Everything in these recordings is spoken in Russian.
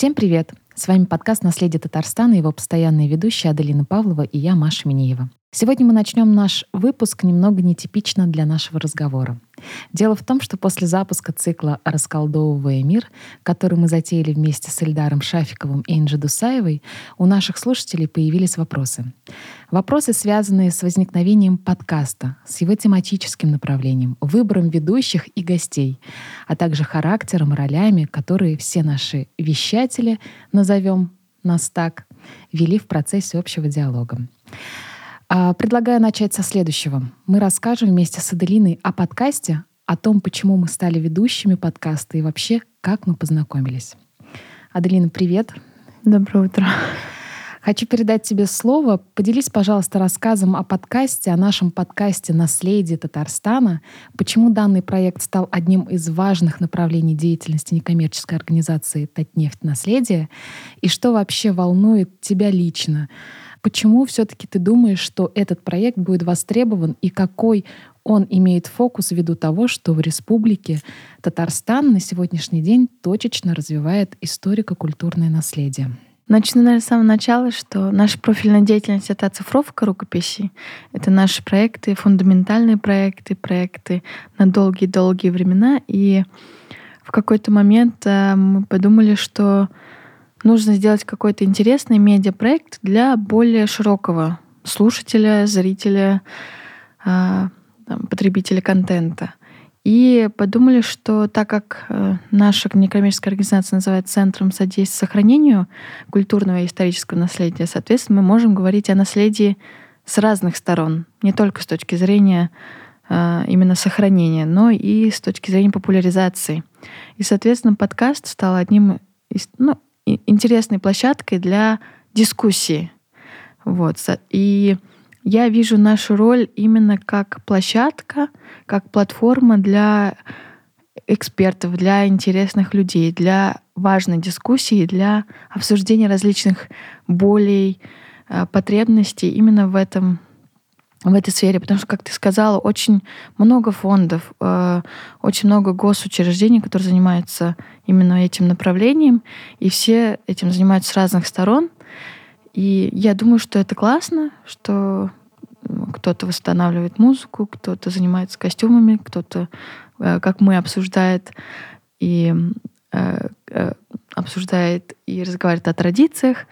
Всем привет! С вами подкаст «Наследие Татарстана» и его постоянные ведущие Аделина Павлова и я, Маша Минеева. Сегодня мы начнем наш выпуск немного нетипично для нашего разговора. Дело в том, что после запуска цикла «Расколдовывая мир», который мы затеяли вместе с Эльдаром Шафиковым и Инжи Дусаевой, у наших слушателей появились вопросы. Вопросы, связанные с возникновением подкаста, с его тематическим направлением, выбором ведущих и гостей, а также характером, ролями, которые все наши вещатели, назовем нас так, вели в процессе общего диалога. А, предлагаю начать со следующего. Мы расскажем вместе с Аделиной о подкасте, о том, почему мы стали ведущими подкаста и вообще, как мы познакомились. Аделина, привет. Доброе утро. Хочу передать тебе слово. Поделись, пожалуйста, рассказом о подкасте, о нашем подкасте «Наследие Татарстана». Почему данный проект стал одним из важных направлений деятельности некоммерческой организации «Татнефть. Наследие» и что вообще волнует тебя лично — Почему все-таки ты думаешь, что этот проект будет востребован и какой он имеет фокус ввиду того, что в республике Татарстан на сегодняшний день точечно развивает историко-культурное наследие? Начну, наверное, с самого начала, что наша профильная деятельность — это оцифровка рукописей. Это наши проекты, фундаментальные проекты, проекты на долгие-долгие времена. И в какой-то момент э, мы подумали, что нужно сделать какой-то интересный медиапроект для более широкого слушателя, зрителя, а, там, потребителя контента. И подумали, что так как э, наша некоммерческая организация называется Центром содействия сохранению культурного и исторического наследия, соответственно, мы можем говорить о наследии с разных сторон, не только с точки зрения э, именно сохранения, но и с точки зрения популяризации. И, соответственно, подкаст стал одним из, ну, интересной площадкой для дискуссии. Вот. И я вижу нашу роль именно как площадка, как платформа для экспертов, для интересных людей, для важной дискуссии, для обсуждения различных болей, э, потребностей именно в этом в этой сфере, потому что, как ты сказала, очень много фондов, э, очень много госучреждений, которые занимаются именно этим направлением, и все этим занимаются с разных сторон. И я думаю, что это классно, что кто-то восстанавливает музыку, кто-то занимается костюмами, кто-то, э, как мы, обсуждает и э, обсуждает и разговаривает о традициях.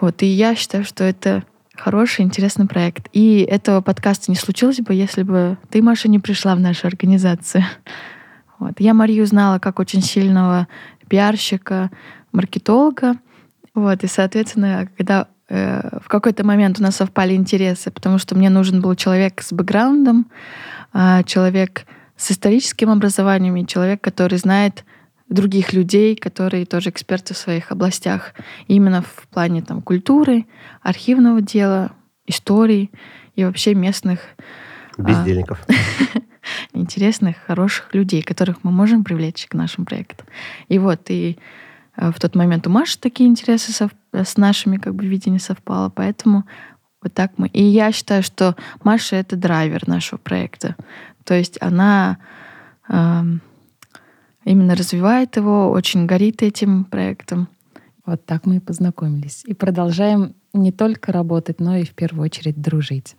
Вот, и я считаю, что это Хороший, интересный проект. И этого подкаста не случилось бы, если бы ты, Маша, не пришла в нашу организацию. Вот. Я Марию знала как очень сильного пиарщика, маркетолога. Вот. И, соответственно, когда э, в какой-то момент у нас совпали интересы, потому что мне нужен был человек с бэкграундом, э, человек с историческим образованием и человек, который знает других людей, которые тоже эксперты в своих областях, именно в плане там, культуры, архивного дела, истории и вообще местных... А, Бездельников. интересных, хороших людей, которых мы можем привлечь к нашим проектам. И вот, и э, в тот момент у Маши такие интересы сов... с нашими как бы видения совпало, поэтому вот так мы. И я считаю, что Маша — это драйвер нашего проекта. То есть она эм, именно развивает его, очень горит этим проектом. Вот так мы и познакомились. И продолжаем не только работать, но и в первую очередь дружить.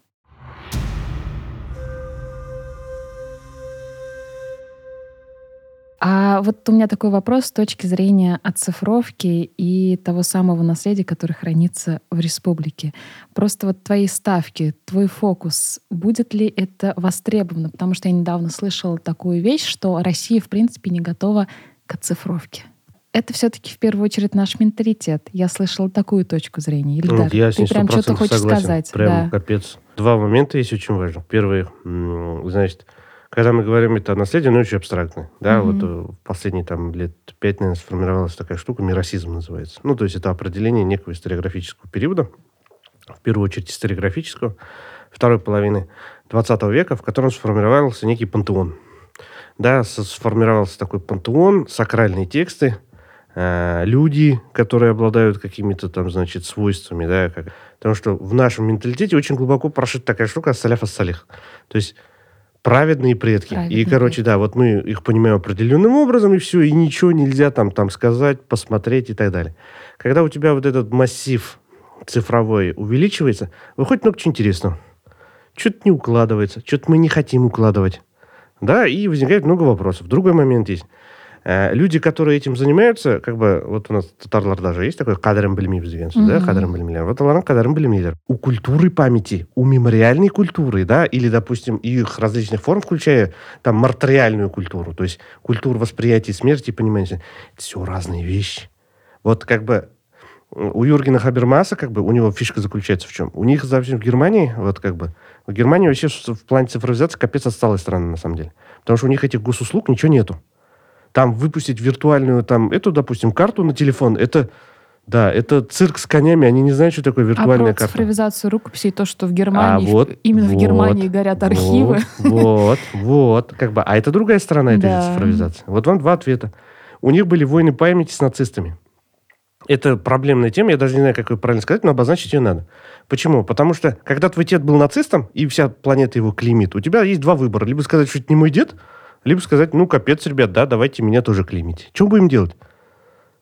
А вот у меня такой вопрос с точки зрения оцифровки и того самого наследия, которое хранится в республике. Просто вот твои ставки, твой фокус, будет ли это востребовано? Потому что я недавно слышала такую вещь, что Россия, в принципе, не готова к оцифровке. Это все-таки в первую очередь наш менталитет. Я слышала такую точку зрения. Ильдар, ну, я ты прям что-то хочешь согласен. сказать? Прям да. капец. Два момента есть очень важно. Первый, значит, когда мы говорим это о наследии, оно очень абстрактное. Да, mm-hmm. вот э, в последние там лет пять, наверное, сформировалась такая штука, миросизм называется. Ну, то есть это определение некого историографического периода, в первую очередь историографического, второй половины 20 века, в котором сформировался некий пантеон. Да, сформировался такой пантеон, сакральные тексты, э, люди, которые обладают какими-то там, значит, свойствами, да, как... потому что в нашем менталитете очень глубоко прошита такая штука саляф салих. То есть Праведные предки. Праведные и, короче, да, вот мы их понимаем определенным образом, и все, и ничего нельзя там, там сказать, посмотреть и так далее. Когда у тебя вот этот массив цифровой увеличивается, выходит много чего интересного. Что-то не укладывается, что-то мы не хотим укладывать. Да, и возникает много вопросов. Другой момент есть. Э, Люди, которые этим занимаются, как бы, вот у нас татарлар даже есть такой кадрым білмейміз деген сөз, да, Мгм. кадрым білмейлер. Вот олар кадрым білмейлер. У культуры памяти, у мемориальной культуры, да, или, допустим, их различных форм, включая там мартариальную культуру, то есть культуру восприятия смерти, понимаете, это все разные вещи. Вот как бы м, у Юргена Хабермаса, как бы, у него фишка заключается в чем? У них, допустим, в Германии, вот как бы, в Германии вообще в в плане цифровизации капец отсталая страна, на самом деле. Потому что у них этих госуслуг ничего нету. Там выпустить виртуальную, там, эту, допустим, карту на телефон, это, да, это цирк с конями, они не знают, что такое А виртуальная про карта. цифровизацию рукописей, то, что в Германии, А вот, именно в вот, Германии горят архивы. Вот, вот, как бы. А это другая сторона этой Да. цифровизации. Вот вам два ответа. У них были войны памяти с нацистами. Это проблемная тема, я даже не знаю, как ее правильно сказать, но обозначить ее надо. Почему? Потому что, когда твой дед был нацистом, и вся планета его клеймит, у тебя есть два выбора. Либо сказать, что это не мой дед, либо сказать, ну, капец, ребят, да, давайте меня тоже клеймите. Что будем делать?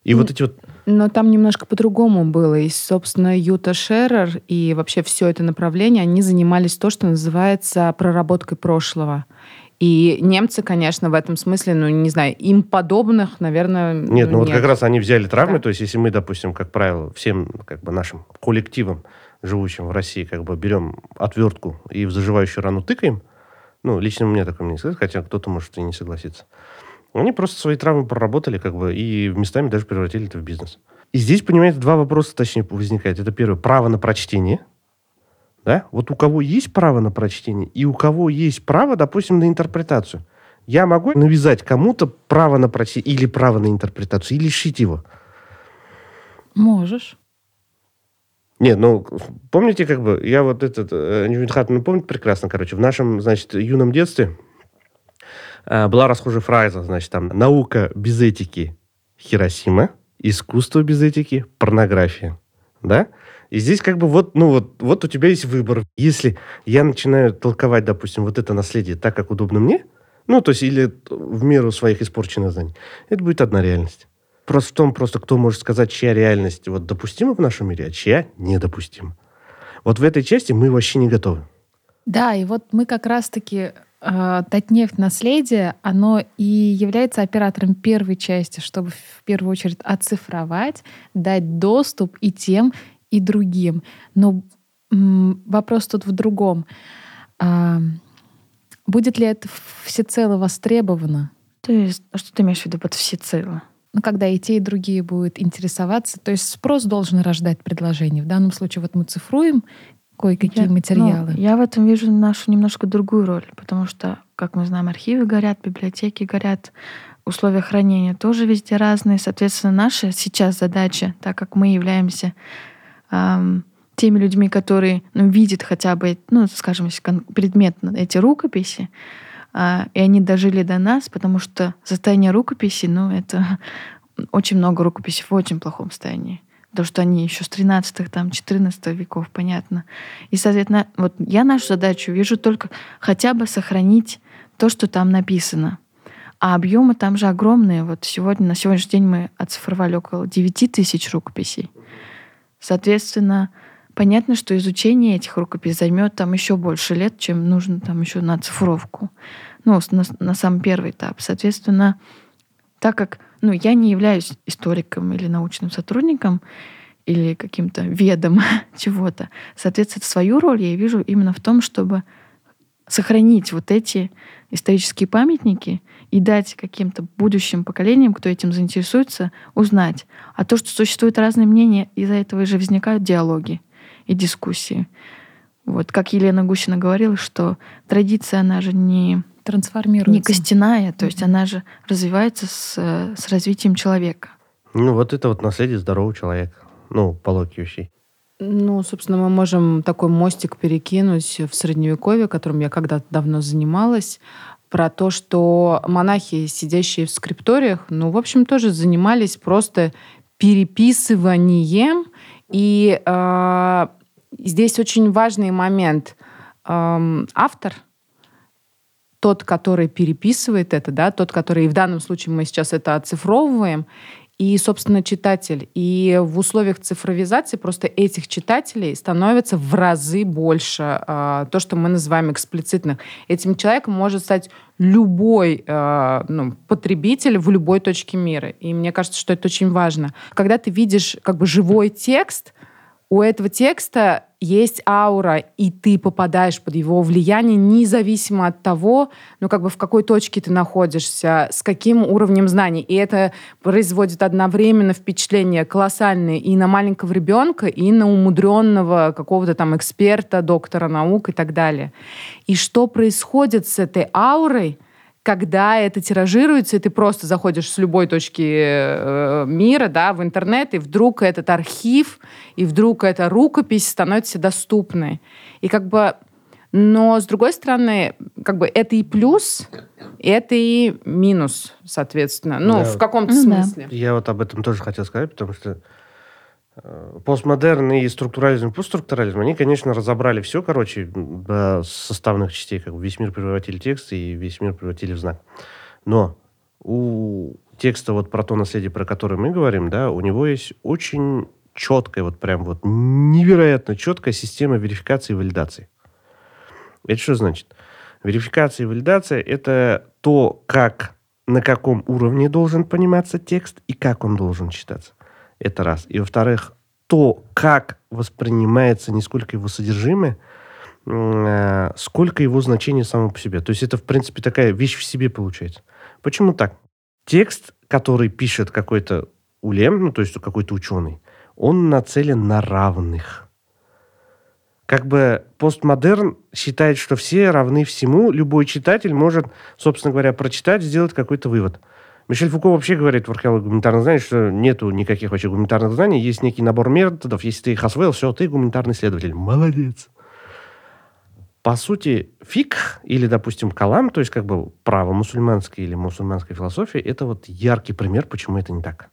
И вот эти вот... Но там немножко по-другому было. И, собственно, Юта Шерер и вообще все это направление, они занимались то, что называется проработкой прошлого. И немцы, конечно, в этом смысле, ну, не знаю, им подобных, наверное, Нет, ну вот как раз они взяли травмы, Да. то есть если мы, допустим, как правило, всем как бы нашим коллективам, живущим в России, как бы берем отвертку и в заживающую рану тыкаем, ну, лично мне такое не сказать, хотя кто-то может и не согласиться. Они просто свои травмы проработали, как бы, и местами даже превратили это в бизнес. И здесь, понимаете, два вопроса, точнее, возникает. Это первое, право на прочтение, да? Вот у кого есть право на прочтение, и у кого есть право, допустим, на интерпретацию. Я могу навязать кому-то право на прочтение или право на интерпретацию, и лишить его. Можешь. Нет, ну, помните, как бы, я вот этот, э, Ньюин Хаттон помнит прекрасно, короче, в нашем, значит, юном детстве э, была расхожая фраза, значит, там, наука без этики – Хиросима, искусство без этики – порнография, да? И здесь как бы вот, ну вот, вот у тебя есть выбор. Если я начинаю толковать, допустим, вот это наследие так, как удобно мне, ну, то есть или в меру своих испорченных знаний, это будет одна реальность. Просто в том, просто кто может сказать, чья реальность вот допустима в нашем мире, а чья недопустима. Вот в этой части мы вообще не готовы. Да, и вот мы как раз-таки э, Татнефть наследие, оно и является оператором первой части, чтобы в первую очередь оцифровать, дать доступ и тем, и другим. Но м, вопрос тут в другом. А, будет ли это всецело востребовано? То есть, а что ты имеешь в виду под всецело? Ну, когда и те, и другие будут интересоваться. То есть спрос должен рождать предложение. В данном случае вот мы цифруем кое-какие Я- ну, материалы. я в этом вижу нашу немножко другую роль, потому что, как мы знаем, архивы горят, библиотеки горят, условия хранения тоже везде разные. Соответственно, наша сейчас задача, так как мы являемся ам, теми людьми, которые ну, видят хотя бы, ну, скажем, предметно эти рукописи, и они дожили до нас, потому что состояние рукописи, ну, это очень много рукописей в очень плохом состоянии. Потому что они еще с 13 там, 14 веков, понятно. И, соответственно, вот я нашу задачу вижу только хотя бы сохранить то, что там написано. А объемы там же огромные. Вот сегодня, на сегодняшний день мы оцифровали около 9 тысяч рукописей. Соответственно, понятно, что изучение этих рукописей займет там еще больше лет, чем нужно там еще на цифровку. Ну, на, на самый первый этап. Соответственно, так как ну, я не являюсь историком или научным сотрудником, или каким-то ведом чего-то. Соответственно, свою роль я вижу именно в том, чтобы сохранить вот эти исторические памятники и дать каким-то будущим поколениям, кто этим заинтересуется, узнать. А то, что существуют разные мнения, из-за этого же возникают диалоги и дискуссии. Вот, как Елена Гущина говорила, что традиция, она же не, Трансформируется. не костяная, то есть она же развивается с, э, с развитием человека. Ну, вот это вот наследие здорового человека. Ну, по логике вещей. Ну, собственно, мы можем такой мостик перекинуть в Средневековье, которым я когда-то давно занималась, про то, что монахи, сидящие в скрипториях, ну, в общем, тоже занимались просто переписыванием. И э, здесь очень важный момент. Эм, автор тот, который переписывает это, да, тот, который, и в данном случае мы сейчас это оцифровываем, и, собственно, читатель. И в условиях цифровизации просто этих читателей становится в разы больше. Э, то, что мы называем эксплицитных. Этим человеком может стать любой э, ну, потребитель в любой точке мира. И мне кажется, что это очень важно. Когда ты видишь как бы живой текст, у этого текста есть аура, и ты попадаешь под его влияние независимо от того, ну, как бы в какой точке ты находишься, с каким уровнем знаний. И это производит одновременно впечатление колоссальное и на маленького ребенка, и на умудренного какого-то там эксперта, доктора наук и так далее. И что происходит с этой аурой – когда это тиражируется, и ты просто заходишь с любой точки э, мира да, в интернет, и вдруг этот архив, и вдруг эта рукопись становится доступной. И как бы но, с другой стороны, как бы это и плюс, это и минус, соответственно. Ну, да. в каком-то ну, смысле. Да. Я вот об этом тоже хотел сказать, потому что постмодерн и структурализм, постструктурализм, они, конечно, разобрали все, короче, до составных частей, как весь мир превратили в текст и весь мир превратили в знак. Но у текста вот про то наследие, про которое мы говорим, да, у него есть очень четкая, вот прям вот невероятно четкая система верификации и валидации. Это что значит? Верификация и валидация – это то, как, на каком уровне должен пониматься текст и как он должен читаться. Это раз. И во-вторых, то, как воспринимается не сколько его содержимое, э, сколько его значение само по себе. То есть это, в принципе, такая вещь в себе получается. Почему так? Текст, который пишет какой-то улем, ну, то есть какой-то ученый, он нацелен на равных. Как бы постмодерн считает, что все равны всему, любой читатель может, собственно говоря, прочитать, сделать какой-то вывод – Мишель Фуко вообще говорит в археологии гуманитарных знаний, что нету никаких вообще гуманитарных знаний, есть некий набор методов, если ты их освоил, все, ты гуманитарный исследователь. Молодец. По сути, фик или, допустим, калам, то есть как бы право мусульманской или мусульманской философии, это вот яркий пример, почему это не так.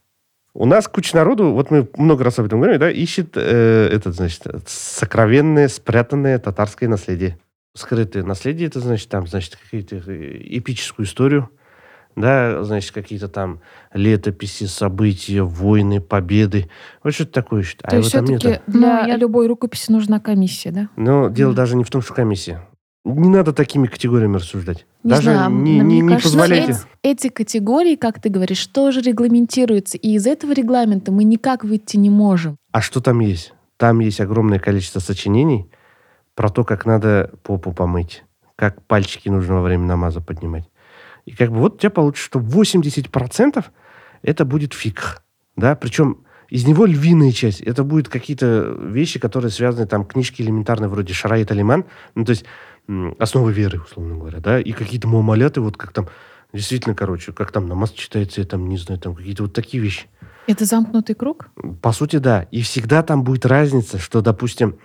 У нас куча народу, вот мы много раз об этом говорим, да, ищет э, этот, значит, сокровенное, спрятанное татарское наследие. Скрытое наследие, это значит, там, значит, какую-то э, эпическую историю, да, значит, какие-то там летописи, события, войны, победы. Вот что-то такое. То а есть все-таки для ну, я... любой рукописи нужна комиссия, да? Но дело да. даже не в том, что комиссия. Не надо такими категориями рассуждать. Не Даже знаю, не, не, не кажется, позволяйте. Эти, эти категории, как ты говоришь, тоже регламентируются. И из этого регламента мы никак выйти не можем. А что там есть? Там есть огромное количество сочинений про то, как надо попу помыть, как пальчики нужно во время намаза поднимать. И как бы вот у тебя получится, что 80% это будет фиг. Да? Причем из него львиная часть. Это будут какие-то вещи, которые связаны, там, книжки элементарные, вроде Шарайт Алиман, ну, то есть основы веры, условно говоря, да, и какие-то муамаляты, вот как там, действительно, короче, как там намаз читается, я там, не знаю, там какие-то вот такие вещи. Это замкнутый круг? По сути, да. И всегда там будет разница, что, допустим,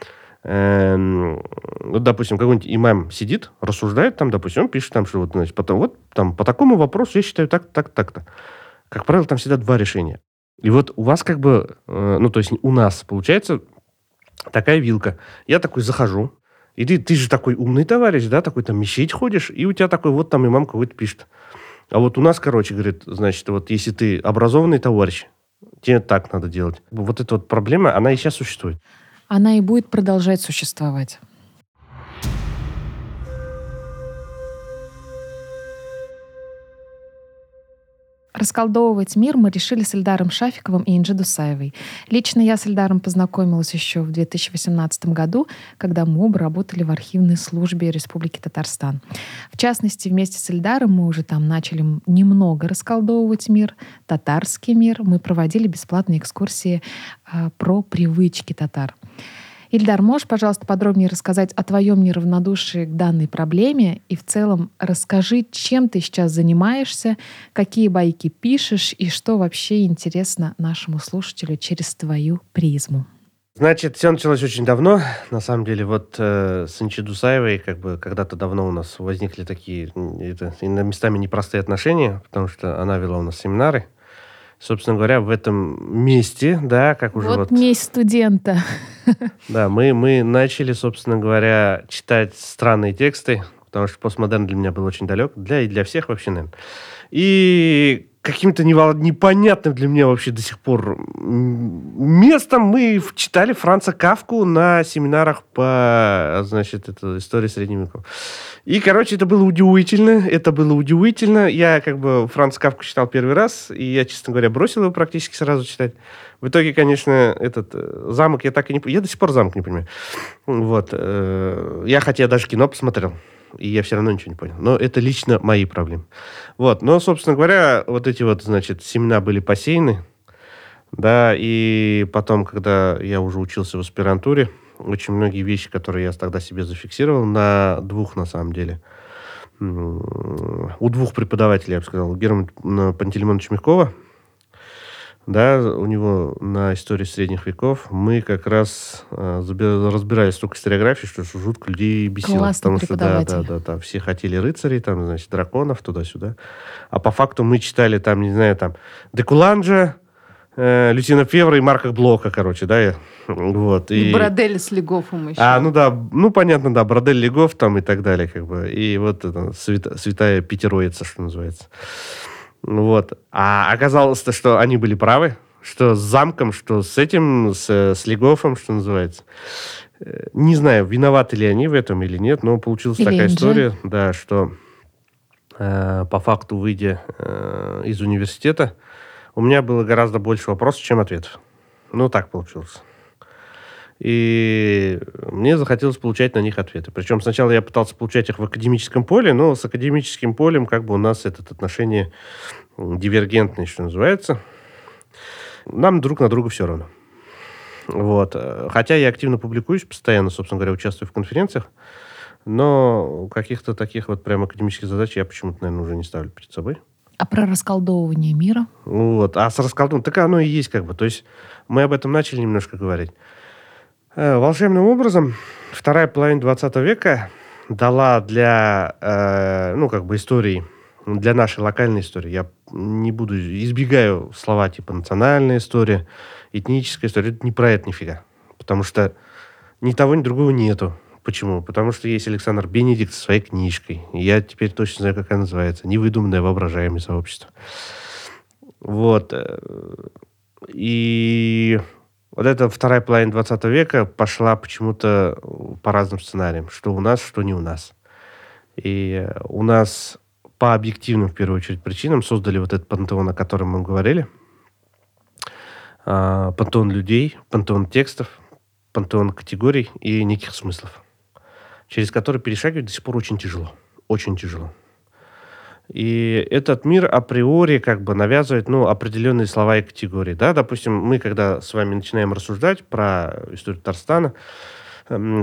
вот, допустим, какой-нибудь имам сидит, рассуждает там, допустим, он пишет там, что вот, значит, потом, вот там по такому вопросу я считаю так, так, так-то. Как правило, там всегда два решения. И вот у вас как бы, э, ну, то есть у нас получается такая вилка. Я такой захожу, и ты, ты же такой умный товарищ, да, такой там мечеть ходишь, и у тебя такой вот там имам какой-то пишет. А вот у нас, короче, говорит, значит, вот если ты образованный товарищ, тебе так надо делать. Вот эта вот проблема, она и сейчас существует она и будет продолжать существовать. Расколдовывать мир мы решили с Эльдаром Шафиковым и Инджи Дусаевой. Лично я с Эльдаром познакомилась еще в 2018 году, когда мы оба работали в архивной службе Республики Татарстан. В частности, вместе с Эльдаром мы уже там начали немного расколдовывать мир, татарский мир. Мы проводили бесплатные экскурсии э, про привычки татар. Ильдар, можешь, пожалуйста, подробнее рассказать о твоем неравнодушии к данной проблеме и в целом расскажи, чем ты сейчас занимаешься, какие байки пишешь и что вообще интересно нашему слушателю через твою призму. Значит, все началось очень давно. На самом деле, вот э, с Инчи Дусаевой как бы когда-то давно у нас возникли такие это, местами непростые отношения, потому что она вела у нас семинары собственно говоря, в этом месте, да, как уже вот... Вот месть студента. Да, мы, мы начали, собственно говоря, читать странные тексты, потому что постмодерн для меня был очень далек, для и для всех вообще, наверное. И каким-то непонятным для меня вообще до сих пор местом мы читали Франца Кавку на семинарах по, значит, это истории средневековья. И, короче, это было удивительно, это было удивительно. Я как бы Франц Кавку читал первый раз, и я, честно говоря, бросил его практически сразу читать. В итоге, конечно, этот э, замок я так и не... Я до сих пор замок не понимаю. Вот. Э, я хотя даже кино посмотрел и я все равно ничего не понял. Но это лично мои проблемы. Вот. Но, собственно говоря, вот эти вот, значит, семена были посеяны, да, и потом, когда я уже учился в аспирантуре, очень многие вещи, которые я тогда себе зафиксировал, на двух, на самом деле, у двух преподавателей, я бы сказал, Германа Пантелеймоновича Мягкова, да, у него на истории средних веков мы как раз э, разбирали столько историографии, что жутко людей бесило. Классный потому что да, да, да, да, все хотели рыцарей, там, значит, драконов туда-сюда. А по факту мы читали там, не знаю, там, Декуланджа, э, Лютина Февра и Марка Блока, короче, да, вот. И, и Бродель с Легофом еще. А, ну да, ну понятно, да, Бродель, Легов там и так далее, как бы. И вот это, свята, святая пятероица, что называется. Вот. А оказалось-то, что они были правы, что с замком, что с этим, с, с Легофом, что называется. Э, не знаю, виноваты ли они в этом или нет, но получилась или такая история, да, что э, по факту, выйдя э, из университета, у меня было гораздо больше вопросов, чем ответов. Ну, так получилось. И мне захотелось получать на них ответы. Причем сначала я пытался получать их в академическом поле, но с академическим полем как бы у нас это отношение дивергентное, что называется. Нам друг на друга все равно. Вот. Хотя я активно публикуюсь, постоянно, собственно говоря, участвую в конференциях, но каких-то таких вот прям академических задач я почему-то, наверное, уже не ставлю перед собой. А про расколдовывание мира? Вот. А с расколдованием, так оно и есть как бы. То есть мы об этом начали немножко говорить. Э, волшебным образом вторая половина 20 века дала для, э, ну, как бы истории, для нашей локальной истории, я не буду, избегаю слова типа национальная история, этническая история, это не про это нифига. Потому что ни того, ни другого нету. Почему? Потому что есть Александр Бенедикт со своей книжкой. Я теперь точно знаю, как она называется. Невыдуманное воображаемое сообщество. Вот. И вот эта вторая половина 20 века пошла почему-то по разным сценариям. Что у нас, что не у нас. И у нас по объективным, в первую очередь, причинам создали вот этот пантеон, о котором мы говорили. А, пантеон людей, пантеон текстов, пантеон категорий и неких смыслов, через которые перешагивать до сих пор очень тяжело. Очень тяжело. И этот мир априори как бы навязывает ну, определенные слова и категории. Да? Допустим, мы, когда с вами начинаем рассуждать про историю Татарстана,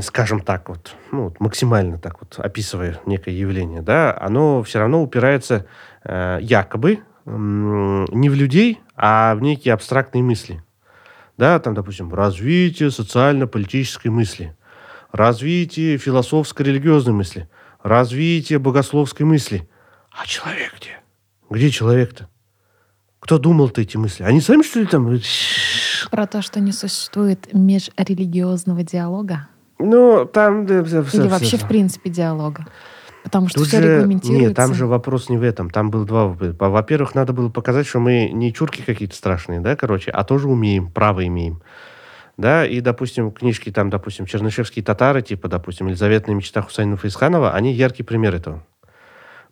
скажем так вот, ну, вот, максимально так вот, описывая некое явление, да, оно все равно упирается э, якобы э, не в людей, а в некие абстрактные мысли. Да, там, допустим, развитие социально-политической мысли, развитие философско-религиозной мысли, развитие богословской мысли – а человек где? Где человек-то? Кто думал-то эти мысли? Они сами, что ли, там... Про то, что не существует межрелигиозного диалога? Ну, там... Или вообще, в принципе, диалога? Потому что Тут все же, регламентируется. Нет, там же вопрос не в этом. Там был два... Во-первых, надо было показать, что мы не чурки какие-то страшные, да, короче, а тоже умеем, право имеем. Да, и, допустим, книжки там, допустим, чернышевские татары, типа, допустим, Елизаветная мечта Хусайна Фаисханова, они яркий пример этого.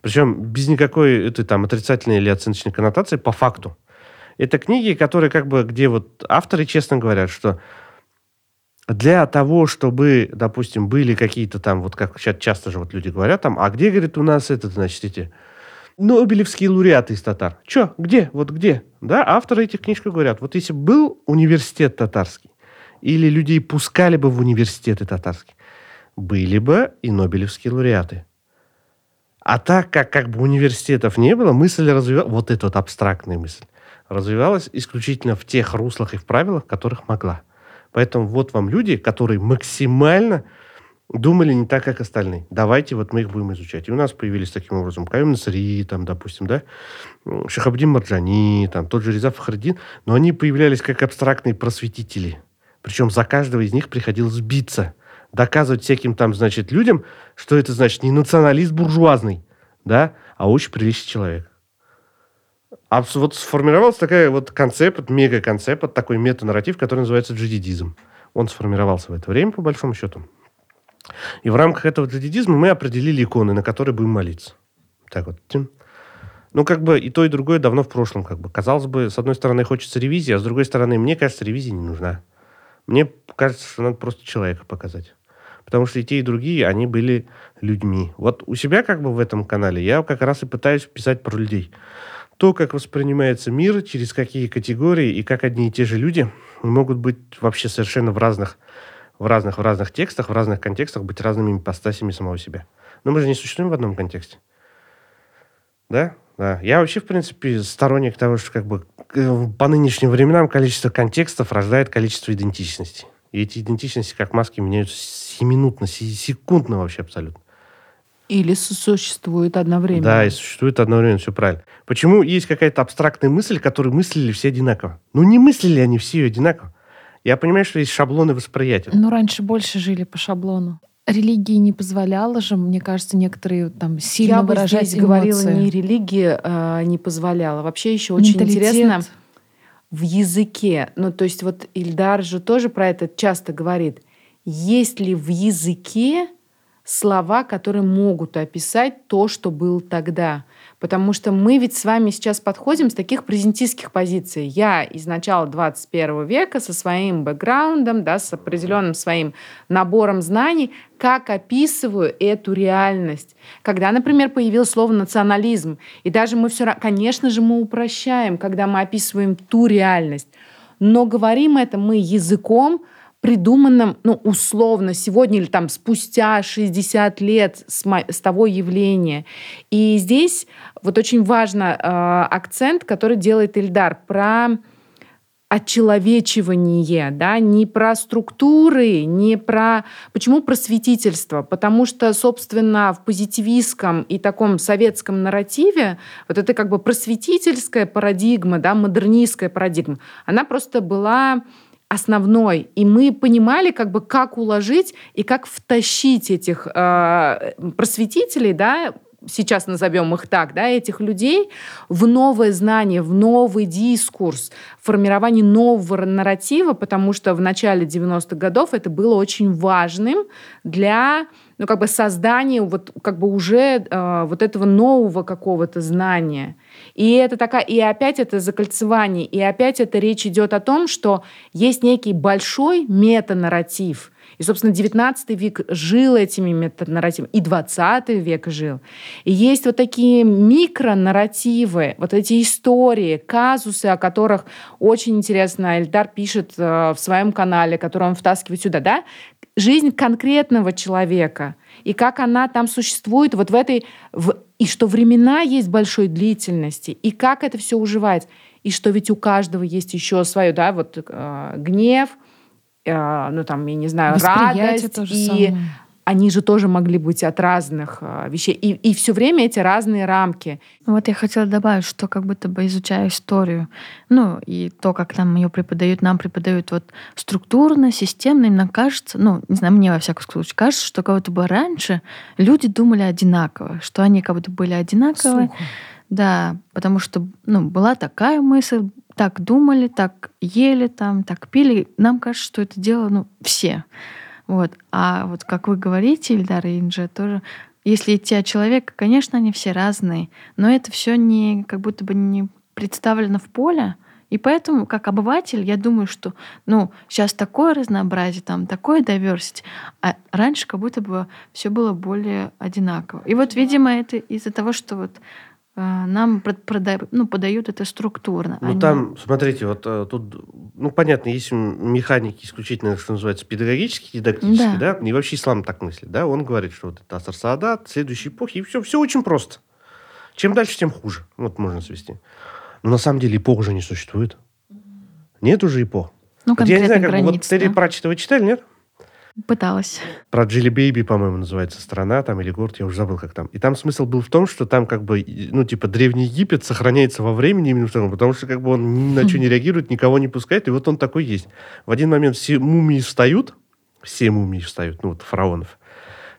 Причем без никакой этой там отрицательной или оценочной коннотации по факту. Это книги, которые как бы, где вот авторы честно говорят, что для того, чтобы, допустим, были какие-то там, вот как сейчас часто же вот люди говорят там, а где, говорит, у нас этот, значит, эти Нобелевские лауреаты из татар. Че, где, вот где? Да, авторы этих книжек говорят, вот если был университет татарский, или людей пускали бы в университеты татарские, были бы и Нобелевские лауреаты. А так как как бы университетов не было, мысль развивалась, вот эта вот абстрактная мысль, развивалась исключительно в тех руслах и в правилах, которых могла. Поэтому вот вам люди, которые максимально думали не так, как остальные. Давайте вот мы их будем изучать. И у нас появились таким образом Каюм Насри, там, допустим, да, Шахабдин Марджани, там, тот же Реза Фахардин, но они появлялись как абстрактные просветители. Причем за каждого из них приходилось биться – доказывать всяким там, значит, людям, что это значит не националист буржуазный, да, а очень приличный человек. А вот сформировался такой вот концепт, мега-концепт, такой метанарратив, который называется джидидизм. Он сформировался в это время, по большому счету. И в рамках этого джидидизма мы определили иконы, на которые будем молиться. Так вот. Ну, как бы и то, и другое давно в прошлом. Как бы. Казалось бы, с одной стороны, хочется ревизии, а с другой стороны, мне кажется, ревизия не нужна. Мне кажется, что надо просто человека показать. Потому что и те, и другие, они были людьми. Вот у себя как бы в этом канале я как раз и пытаюсь писать про людей. То, как воспринимается мир, через какие категории, и как одни и те же люди могут быть вообще совершенно в разных, в разных, в разных текстах, в разных контекстах, быть разными ипостасями самого себя. Но мы же не существуем в одном контексте. Да? Да. Я вообще, в принципе, сторонник того, что как бы по нынешним временам количество контекстов рождает количество идентичностей. И эти идентичности, как маски, меняются сиюминутно, секундно вообще абсолютно. Или существует одновременно. Да, и существует одновременно, все правильно. Почему есть какая-то абстрактная мысль, которую мыслили все одинаково? Ну, не мыслили они все одинаково. Я понимаю, что есть шаблоны восприятия. Ну, раньше больше жили по шаблону. Религии не позволяла же, мне кажется, некоторые там сильно Я выражать бы здесь говорила, не религия э, не позволяла. Вообще еще очень интересно в языке. Ну, то есть вот Ильдар же тоже про это часто говорит. Есть ли в языке слова, которые могут описать то, что было тогда. Потому что мы ведь с вами сейчас подходим с таких презентистских позиций. Я из начала 21 века со своим бэкграундом, да, с определенным своим набором знаний, как описываю эту реальность. Когда, например, появилось слово национализм, и даже мы все, конечно же, мы упрощаем, когда мы описываем ту реальность, но говорим это мы языком, придуманном, ну, условно, сегодня или там спустя 60 лет с, с того явления. И здесь вот очень важно э, акцент, который делает Ильдар про отчеловечивание, да, не про структуры, не про... Почему просветительство? Потому что, собственно, в позитивистском и таком советском нарративе вот эта как бы просветительская парадигма, да, модернистская парадигма, она просто была основной. И мы понимали, как бы, как уложить и как втащить этих э, просветителей, да, сейчас назовем их так, да, этих людей в новое знание, в новый дискурс, формирование нового нарратива, потому что в начале 90-х годов это было очень важным для ну, как бы создания вот, как бы уже э, вот этого нового какого-то знания. И это такая, и опять это закольцевание, и опять это речь идет о том, что есть некий большой метанарратив, и, собственно, 19 век жил этими метанарративами, и 20 век жил. И есть вот такие микронарративы, вот эти истории, казусы, о которых очень интересно Эльдар пишет э, в своем канале, который он втаскивает сюда, да? Жизнь конкретного человека и как она там существует вот в этой... В, и что времена есть большой длительности, и как это все уживается, и что ведь у каждого есть еще свое, да, вот э, гнев, Э, ну там, я не знаю, радость. и самое. Они же тоже могли быть от разных э, вещей. И, и все время эти разные рамки. Вот я хотела добавить, что как будто бы изучая историю, ну и то, как нам ее преподают, нам преподают вот структурно, системно, именно кажется, ну, не знаю, мне во всяком случае кажется, что как будто бы раньше люди думали одинаково, что они как будто были одинаковые. Сухо. Да, потому что ну, была такая мысль, так думали, так ели там, так пили. Нам кажется, что это дело, ну, все. Вот. А вот как вы говорите, Ильдар и Инджи, тоже, если идти от человека, конечно, они все разные, но это все не как будто бы не представлено в поле, и поэтому, как обыватель, я думаю, что ну, сейчас такое разнообразие, там такое diversity, а раньше как будто бы все было более одинаково. И вот, видимо, это из-за того, что вот нам прода- ну, подают это структурно. Ну, Они... там, смотрите, вот э, тут, ну, понятно, есть механики исключительно, что называется, педагогические, дидактические, да. да, и вообще ислам так мыслит, да, он говорит, что вот это Асар Саадат, следующей эпохи, и все, все очень просто. Чем дальше, тем хуже. Вот можно свести. Но на самом деле эпох уже не существует. Нет уже эпох. Ну, вот я не знаю, как границ, вот Терри да? Пратчета вы читали, нет? Пыталась. Про Джилли Бейби, по-моему, называется страна там или город, я уже забыл, как там. И там смысл был в том, что там как бы, ну, типа, Древний Египет сохраняется во времени именно потому, потому что как бы он ни на что не реагирует, никого не пускает, и вот он такой есть. В один момент все мумии встают, Все мумии встают, ну вот фараонов.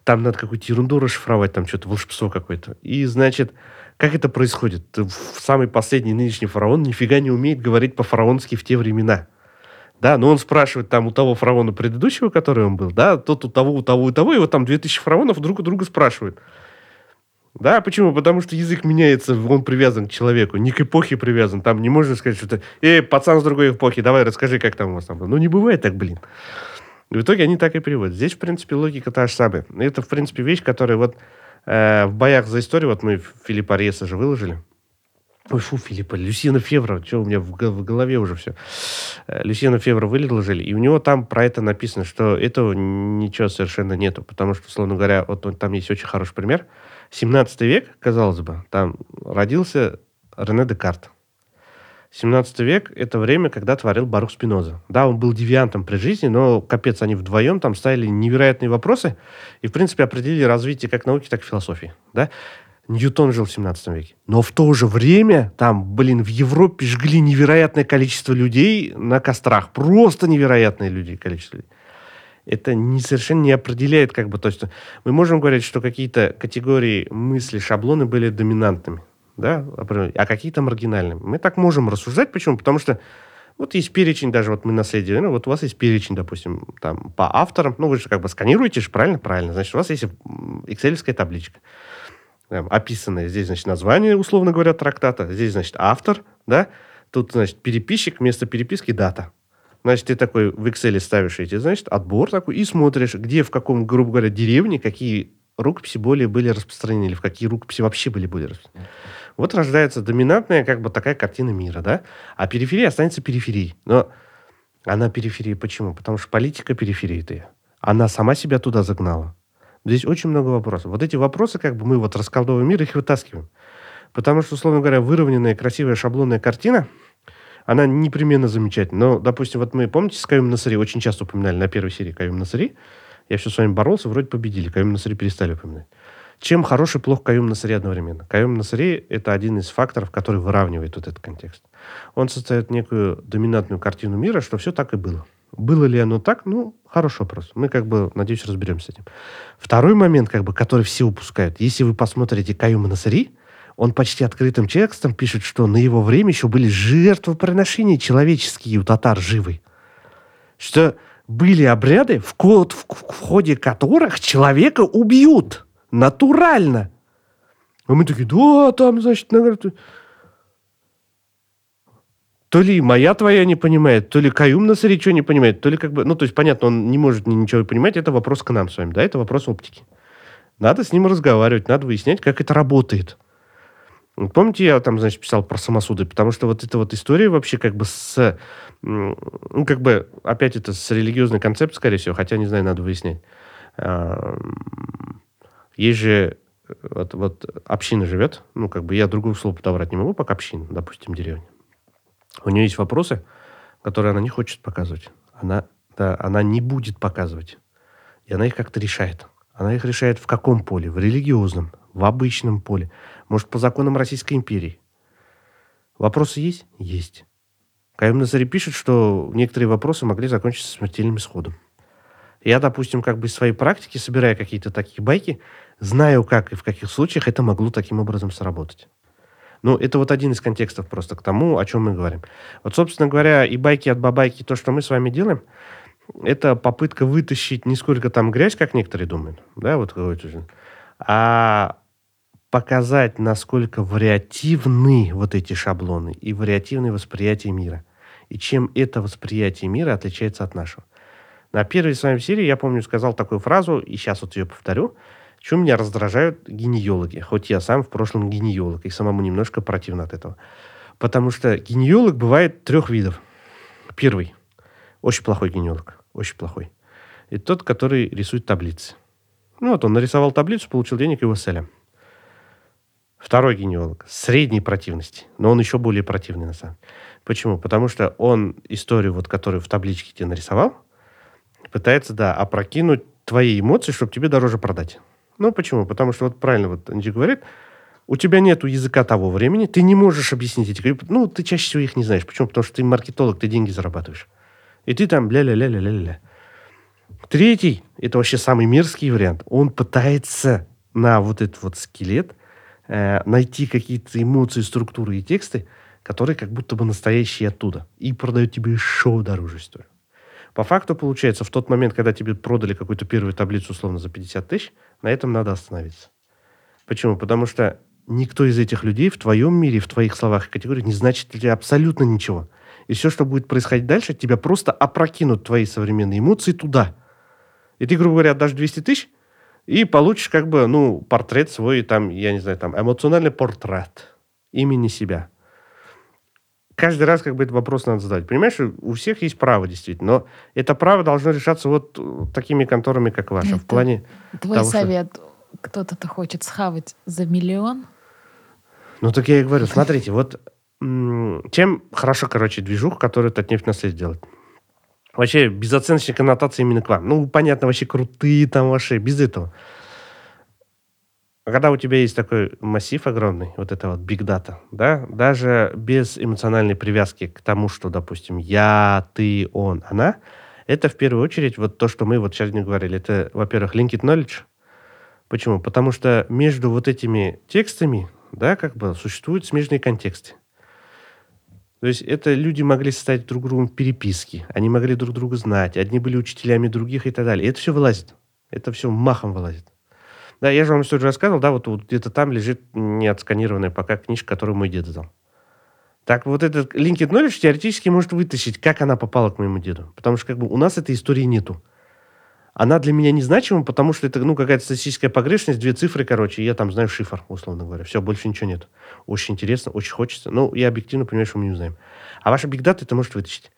Там надо какую-то ерунду расшифровать, там что-то волшебство какое-то. И, значит, как это происходит? Самый последний нынешний фараон нифига не умеет говорить по-фараонски в те времена. Да, но он спрашивает там у того фараона предыдущего, который он был, да, тот у того, у того, у того, и вот там 2000 фараонов друг у друга спрашивают. Да, почему? Потому что язык меняется, он привязан к человеку, не к эпохе привязан. Там не можно сказать, что-то, эй, пацан с другой эпохи, давай расскажи, как там у вас там было. Ну, не бывает так, блин. В итоге они так и переводят. Здесь, в принципе, логика та же самая. Это, в принципе, вещь, которая вот э, в боях за историю, вот мы Филиппа Ареса же выложили. Ой, фу, Филиппа, Люсьена Февра, что у меня в, в голове уже все. Э, Люсьена Февра выложили, и у него там про это написано, что этого ничего совершенно нету, потому что, условно говоря, вот, вот там есть очень хороший пример – 17 век, казалось бы, там родился Рене Декарт. 17 век – это время, когда творил Барух Спиноза. Да, он был девиантом при жизни, но, капец, они вдвоем там ставили невероятные вопросы и, в принципе, определили развитие как науки, так и философии. Да? Ньютон жил в 17 веке. Но в то же время там, блин, в Европе жгли невероятное количество людей на кострах. Просто невероятное людей, количество людей это не, совершенно не определяет, как бы, то есть мы можем говорить, что какие-то категории мысли, шаблоны были доминантными, да, а какие-то маргинальными. Мы так можем рассуждать, почему? Потому что вот есть перечень, даже вот мы наследие, ну, вот у вас есть перечень, допустим, там, по авторам, ну, вы же как бы сканируете же, правильно? Правильно. Значит, у вас есть excel табличка, там, описанная. Здесь, значит, название, условно говоря, трактата. Здесь, значит, автор, да? Тут, значит, переписчик, вместо переписки дата. Значит, ты такой в Excel ставишь эти, значит, отбор такой и смотришь, где, в каком, грубо говоря, деревне, какие рукописи более были распространены, или в какие рукописи вообще были более распространены. Вот рождается доминантная как бы такая картина мира, да? А периферия останется периферией. Но она периферия почему? Потому что политика периферии ты. Она сама себя туда загнала. Здесь очень много вопросов. Вот эти вопросы, как бы мы вот расколдовываем мир, их вытаскиваем. Потому что, условно говоря, выровненная, красивая шаблонная картина – она непременно замечательна. Но, допустим, вот мы, помните, с Каюм Насари очень часто упоминали на первой серии Каюм Насари. Я все с вами боролся, вроде победили. Каюм Насари перестали упоминать. Чем хорош и плох Каюм Насари одновременно? Каюм Насари – это один из факторов, который выравнивает вот этот контекст. Он создает некую доминантную картину мира, что все так и было. Было ли оно так? Ну, хороший вопрос. Мы, как бы, надеюсь, разберемся с этим. Второй момент, как бы, который все упускают. Если вы посмотрите Каюма Насари, он почти открытым текстом пишет, что на его время еще были жертвоприношения человеческие у татар живы. Что были обряды, в, в, в ходе которых человека убьют натурально. А мы такие, да, там, значит, наверное, то ли моя твоя не понимает, то ли Каюм Насари что не понимает, то ли как бы... Ну, то есть, понятно, он не может ничего понимать, это вопрос к нам с вами, да, это вопрос оптики. Надо с ним разговаривать, надо выяснять, как это работает. Помните, я там, значит, писал про самосуды, потому что вот эта вот история вообще как бы с... Ну, как бы, опять это с религиозной концепцией, скорее всего, хотя, не знаю, надо выяснять. Есть же вот, вот община живет, ну, как бы я другого слова подобрать не могу, пока община, допустим, деревня. У нее есть вопросы, которые она не хочет показывать. Она, да, она не будет показывать. И она их как-то решает. Она их решает в каком поле? В религиозном, в обычном поле. Может, по законам Российской империи. Вопросы есть? Есть. Каим Назари пишет, что некоторые вопросы могли закончиться смертельным исходом. Я, допустим, как бы из своей практики, собирая какие-то такие байки, знаю, как и в каких случаях это могло таким образом сработать. Ну, это вот один из контекстов просто к тому, о чем мы говорим. Вот, собственно говоря, и байки от бабайки, то, что мы с вами делаем, это попытка вытащить не сколько там грязь, как некоторые думают, да, вот а показать, насколько вариативны вот эти шаблоны и вариативное восприятие мира. И чем это восприятие мира отличается от нашего. На первой своей серии, я помню, сказал такую фразу, и сейчас вот ее повторю, чем меня раздражают генеологи, хоть я сам в прошлом генеолог, и самому немножко противно от этого. Потому что генеолог бывает трех видов. Первый – очень плохой генеолог, очень плохой. И тот, который рисует таблицы. Ну вот он нарисовал таблицу, получил денег, его селя. Второй генеолог средней противности, но он еще более противный на самом деле. Почему? Потому что он историю, вот, которую в табличке тебе нарисовал, пытается, да, опрокинуть твои эмоции, чтобы тебе дороже продать. Ну, почему? Потому что, вот правильно вот Анджи говорит, у тебя нет языка того времени, ты не можешь объяснить эти... Ну, ты чаще всего их не знаешь. Почему? Потому что ты маркетолог, ты деньги зарабатываешь. И ты там ля-ля-ля-ля-ля-ля. Третий, это вообще самый мерзкий вариант, он пытается на вот этот вот скелет э, найти какие-то эмоции, структуры и тексты, которые как будто бы настоящие оттуда, и продает тебе еще дороже историю. По факту получается, в тот момент, когда тебе продали какую-то первую таблицу условно за 50 тысяч, на этом надо остановиться. Почему? Потому что никто из этих людей в твоем мире, в твоих словах и категориях не значит для тебя абсолютно ничего. И все, что будет происходить дальше, тебя просто опрокинут твои современные эмоции туда. И ты, грубо говоря, отдашь 200 тысяч, и получишь как бы, ну, портрет свой, там, я не знаю, там, эмоциональный портрет имени себя. Каждый раз как бы этот вопрос надо задать. Понимаешь, у всех есть право, действительно, но это право должно решаться вот такими конторами, как ваша. Это в плане Твой того, что- совет, кто-то-то хочет схавать за миллион? Ну, так я и говорю, смотрите, вот чем хорошо, короче, движуха, которую Татнефть наследие делает. Вообще, безоценочная коннотация именно к вам. Ну, понятно, вообще крутые там ваши, без этого. А Когда у тебя есть такой массив огромный, вот это вот big data, да, даже без эмоциональной привязки к тому, что, допустим, я, ты, он, она, это в первую очередь вот то, что мы вот сейчас не говорили. Это, во-первых, linked knowledge. Почему? Потому что между вот этими текстами, да, как бы существуют смежные контексты. То есть это люди могли составить друг другу переписки, они могли друг друга знать, одни были учителями других и так далее. И это все вылазит. Это все махом вылазит. Да, я же вам историю рассказывал, да, вот, вот где-то там лежит не отсканированная пока книжка, которую мой дед дал. Так вот этот linked knowledge теоретически может вытащить, как она попала к моему деду. Потому что как бы у нас этой истории нету. Она для меня незначима, потому что это ну, какая-то статистическая погрешность, две цифры, короче, и я там знаю шифр, условно говоря. Все, больше ничего нет. Очень интересно, очень хочется. Ну, я объективно понимаю, что мы не узнаем. А ваша биг дата это может вытащить.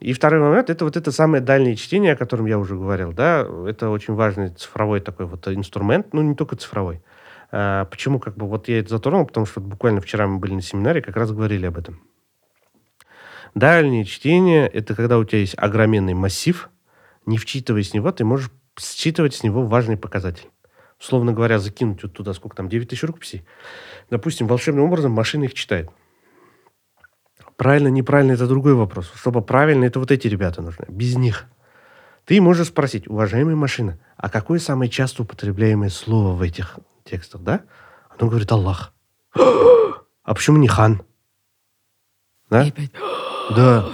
И второй момент, это вот это самое дальнее чтение, о котором я уже говорил, да, это очень важный цифровой такой вот инструмент, ну, не только цифровой. А, почему, как бы, вот я это затронул, потому что буквально вчера мы были на семинаре, как раз говорили об этом. Дальнее чтение – это когда у тебя есть огроменный массив, не вчитываясь в него, ты можешь считывать с него важный показатель. Условно говоря, закинуть вот туда, сколько там, 9 тысяч рукописей. Допустим, волшебным образом машина их читает. Правильно, неправильно – это другой вопрос. Чтобы правильно, это вот эти ребята нужны. Без них. Ты можешь спросить, уважаемая машина, а какое самое часто употребляемое слово в этих текстах, да? Она говорит Аллах. А почему не хан? Да? Да.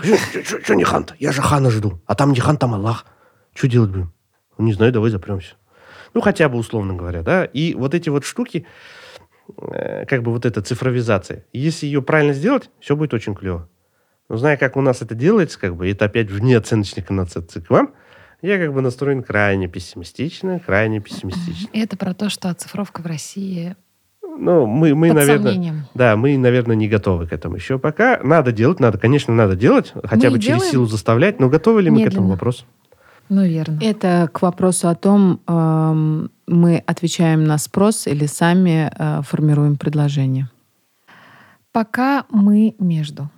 Что не хан-то? Я же хана жду. А там не хан, там Аллах. Что делать будем? Ну, не знаю, давай запремся. Ну, хотя бы условно говоря, да. И вот эти вот штуки, как бы вот эта цифровизация, если ее правильно сделать, все будет очень клево. Но зная, как у нас это делается, как бы, это опять вне оценочной коннотации к вам, я как бы настроен крайне пессимистично, крайне пессимистично. И это про то, что оцифровка в России Ну, мы, мы под наверное, сомнением. да, мы, наверное, не готовы к этому еще пока. Надо делать, надо, конечно, надо делать, хотя Мы бы через делаем силу заставлять, но готовы ли мы к этому вопросу? Ну, верно. Это к вопросу о том, эм, мы отвечаем на спрос или сами э, формируем предложение. Пока мы между.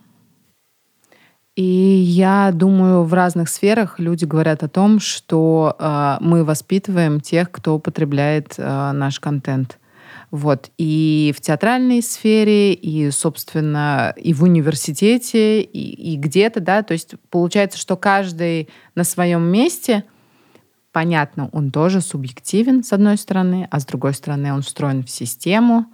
И я думаю, в разных сферах люди говорят о том, что э, мы воспитываем тех, кто употребляет э, наш контент. Вот. И в театральной сфере, и, собственно, и в университете, и, и где-то, да. То есть получается, что каждый на своем месте, понятно, он тоже субъективен, с одной стороны, а с другой стороны, он встроен в систему.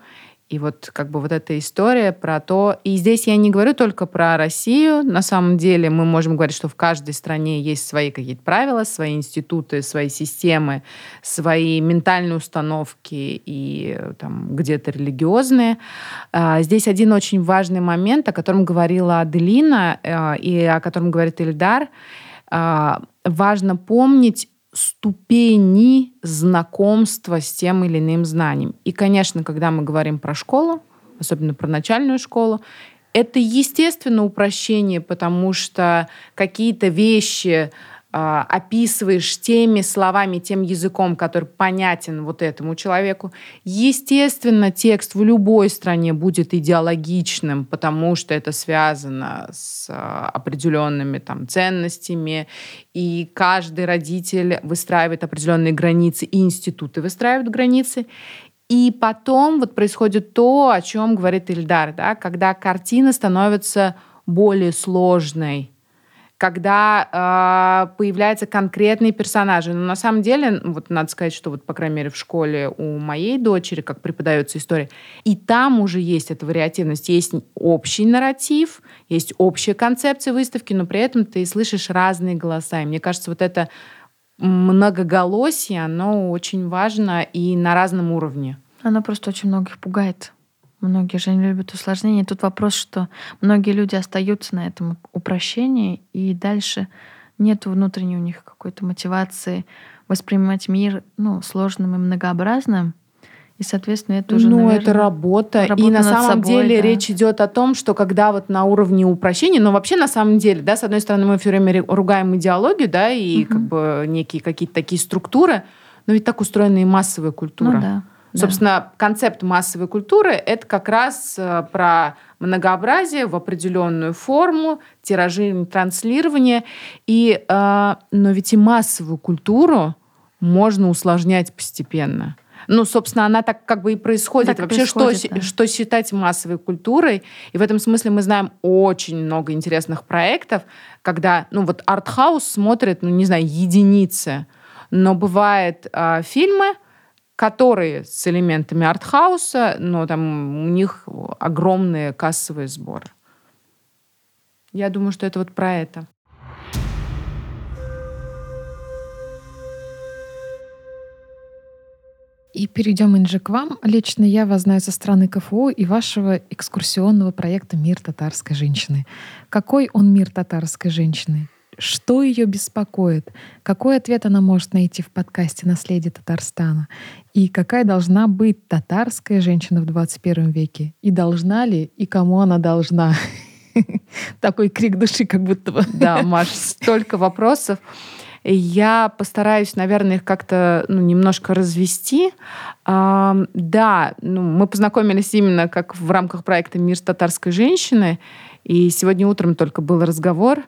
И вот как бы вот эта история про то... И здесь я не говорю только про Россию. На самом деле мы можем говорить, что в каждой стране есть свои какие-то правила, свои институты, свои системы, свои ментальные установки и э, там где-то религиозные. А, Здесь один очень важный момент, о котором говорила Аделина э, и о котором говорит Ильдар. А, Важно помнить ступени знакомства с тем или иным знанием. И, конечно, когда мы говорим про школу, особенно про начальную школу, это, естественно, упрощение, потому что какие-то вещи описываешь теми словами, тем языком, который понятен вот этому человеку. Естественно, текст в любой стране будет идеологичным, потому что это связано с а, определенными там, ценностями, и каждый родитель выстраивает определенные границы, и институты выстраивают границы. И потом вот происходит то, о чем говорит Ильдар, да, когда картина становится более сложной, когда э, появляются конкретные персонажи. Но на самом деле, вот надо сказать, что вот, по крайней мере, в школе у моей дочери, как преподается история, и там уже есть эта вариативность. Есть общий нарратив, есть общая концепция выставки, но при этом ты слышишь разные голоса. И мне кажется, вот это многоголосие, оно очень важно и на разном уровне. Оно просто очень многих пугает. Многие же не любят усложнения. Тут вопрос, что многие люди остаются на этом упрощении, и дальше нет внутренней у них какой-то мотивации воспринимать мир ну, сложным и многообразным. И, соответственно, это уже, Ну, наверное, это работа. работа и на самом собой, деле да. речь идет о том, что когда вот на уровне упрощения, но вообще на самом деле, да, с одной стороны, мы все время ре- ругаем идеологию, да, и Мгм. как бы некие какие-то такие структуры, но ведь так устроена и массовая культура. Ну да. Да. Собственно, концепт массовой культуры — это как раз э, про многообразие в определенную форму, тиражи, транслирование. И, э, но ведь и массовую культуру можно усложнять постепенно. Ну, собственно, она так как бы и происходит. Так и Вообще, происходит, что, да. что считать массовой культурой? И в этом смысле мы знаем очень много интересных проектов, когда, ну, вот артхаус смотрит, ну, не знаю, единицы. Но бывают а, фильмы, которые с элементами артхауса, но там у них огромные кассовые сборы. Я думаю, что это вот про это. И перейдем, Инжи, к вам. Лично я вас знаю со стороны КФУ и вашего экскурсионного проекта «Мир татарской женщины». Какой он мир татарской женщины? Что ее беспокоит? Какой ответ она может найти в подкасте «Наследие Татарстана»? И какая должна быть татарская женщина в 21 веке? И должна ли, и кому она должна? Такой крик души как будто бы. Да, Маш, столько вопросов. Я постараюсь, наверное, их как-то ну, немножко развести. А, да, ну, мы познакомились именно как в рамках проекта «Мир татарской женщины». И сегодня утром только был разговор.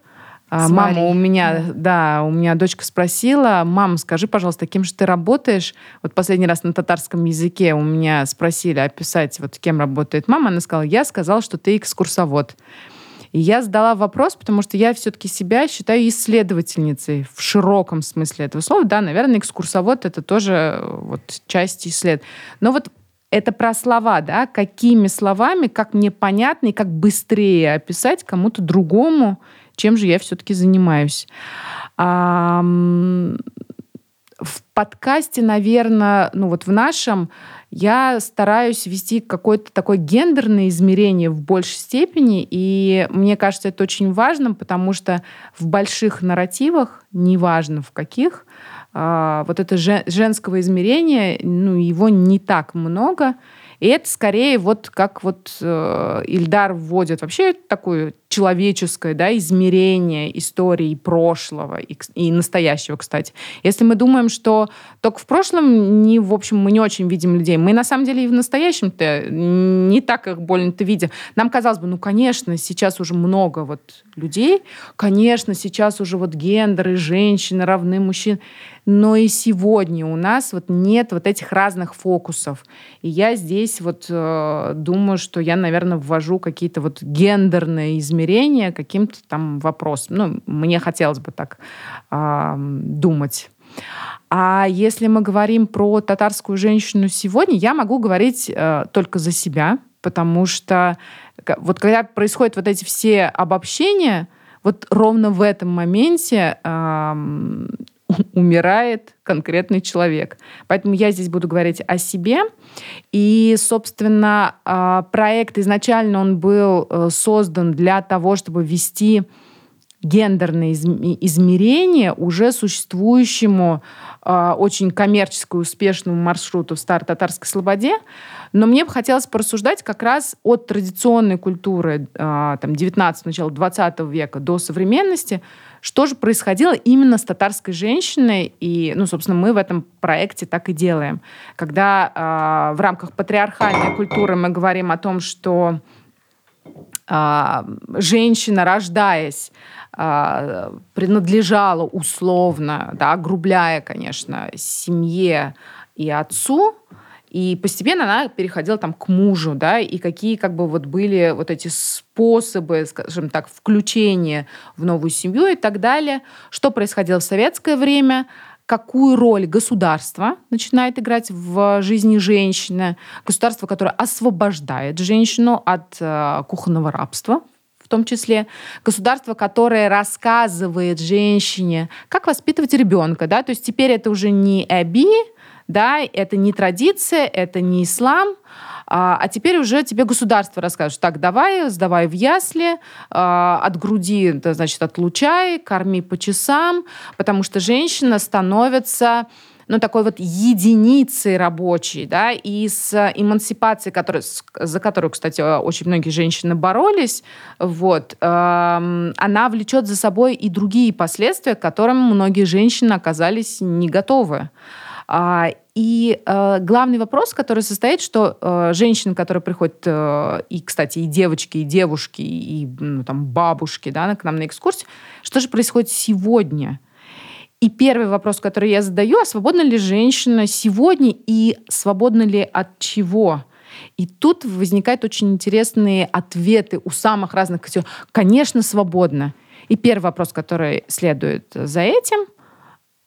А, С Мама у меня, да, у меня дочка спросила, мам, скажи, пожалуйста, кем же ты работаешь? Вот последний раз на татарском языке у меня спросили описать, вот кем работает мама. Она сказала, я сказала, что ты экскурсовод. И я задала вопрос, потому что я все-таки себя считаю исследовательницей в широком смысле этого слова. Да, наверное, экскурсовод — это тоже э, вот часть исслед. Но вот это про слова, да, какими словами, как мне понятно и как быстрее описать кому-то другому, чем же я все-таки занимаюсь. А, в подкасте, наверное, ну вот в нашем, я стараюсь вести какое-то такое гендерное измерение в большей степени, и мне кажется, это очень важно, потому что в больших нарративах, неважно в каких, а, вот это же- женского измерения, ну, его не так много, и это скорее вот как вот э, Ильдар вводит вообще такое человеческое да, измерение истории прошлого и, и настоящего, кстати. Если мы думаем, что только в прошлом, не, в общем, мы не очень видим людей, мы на самом деле и в настоящем-то не так их больно-то видим. Нам казалось бы, ну, конечно, сейчас уже много вот людей, конечно, сейчас уже вот гендеры, женщины равны мужчин, но и сегодня у нас вот нет вот этих разных фокусов. И я здесь вот э, думаю, что я, наверное, ввожу какие-то вот гендерные измерения каким-то там вопросом. Ну, мне хотелось бы так а, думать. А если мы говорим про татарскую женщину сегодня, я могу говорить э, только за себя, потому что вот когда происходят вот эти все обобщения, вот ровно в этом моменте умирает конкретный человек. Поэтому я здесь буду говорить о себе. И, собственно, а, проект изначально он был э, создан для того, чтобы вести гендерные изм- измерения уже существующему э, очень коммерчески успешному маршруту в Старой Татарской Слободе. Но мне бы хотелось порассуждать как раз от традиционной культуры э, там, 19 начала 20 века до современности, что же происходило именно с татарской женщиной. И, ну, собственно, мы в этом проекте так и делаем. Когда э, в рамках патриархальной культуры мы говорим о том, что а, женщина, рождаясь, а, принадлежала условно, да, огрубляя, конечно, семье и отцу, И постепенно она переходила там к мужу, да, и какие как бы вот были вот эти способы, скажем так, включения в новую семью и так далее. Что происходило в советское время? какую роль государство начинает играть в жизни женщины, государство, которое освобождает женщину от э, кухонного рабства, в том числе государство, которое рассказывает женщине, как воспитывать ребенка, да, то есть теперь это уже не эби, да, это не традиция, это не ислам, а, а теперь уже тебе государство расскажет, так, давай, сдавай в ясли, а, от груди, значит, отлучай, корми по часам, потому что женщина становится ну, такой вот единицей рабочей, да, и с эмансипацией, которая, за которую, кстати, очень многие женщины боролись, вот, э, она влечет за собой и другие последствия, к которым многие женщины оказались не готовы. А, и э, главный вопрос, который состоит, что э, женщины, которые приходят, э, и, кстати, и девочки, и девушки, и ну, там, бабушки да, к нам на экскурсию, что же происходит сегодня? И первый вопрос, который я задаю, а свободна ли женщина сегодня и свободна ли от чего? И тут возникают очень интересные ответы у самых разных категорий. Конечно, свободно. И первый вопрос, который следует за этим,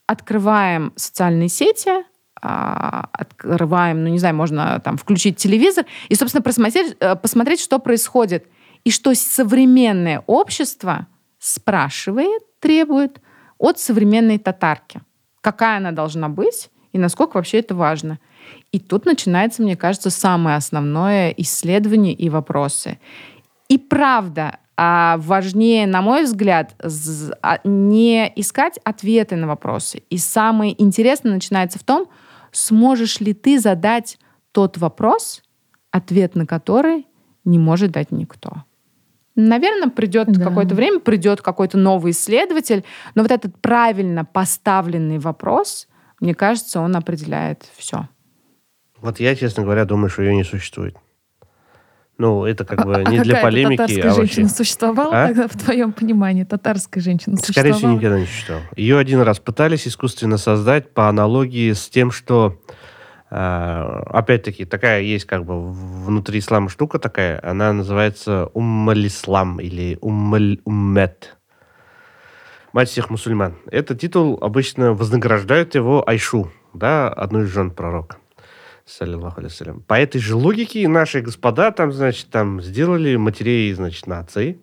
открываем социальные сети, а, открываем, ну не знаю, можно там включить телевизор и, собственно, посмотреть, э, посмотреть, что происходит. И что современное общество спрашивает, требует от современной татарки. Какая она должна быть и насколько вообще это важно. И тут начинается, мне кажется, самое основное исследование и вопросы. И правда, а важнее, на мой взгляд, а, не искать ответы на вопросы. И самое интересное начинается в том, сможешь ли ты задать тот вопрос, ответ на который не может дать никто. Наверное, придет да. какое-то время, придет какой-то новый исследователь, но вот этот правильно поставленный вопрос, мне кажется, он определяет все. Вот я, честно говоря, думаю, что ее не существует. Ну, это как а, бы а, не а для полемики. татарская а женщина вообще... существовала а? тогда, в твоем понимании? Татарская женщина Скорее всего, никогда не существовала. Ее один раз пытались искусственно создать по аналогии с тем, что э, опять-таки, такая есть как бы внутри ислама штука такая, она называется уммалислам или уммет. Мать всех мусульман. Этот титул обычно вознаграждают его Айшу, да, одну из жен пророка саллиллаху алейсалям. По этой же логике наши господа там, значит, там сделали матерей, значит, нации.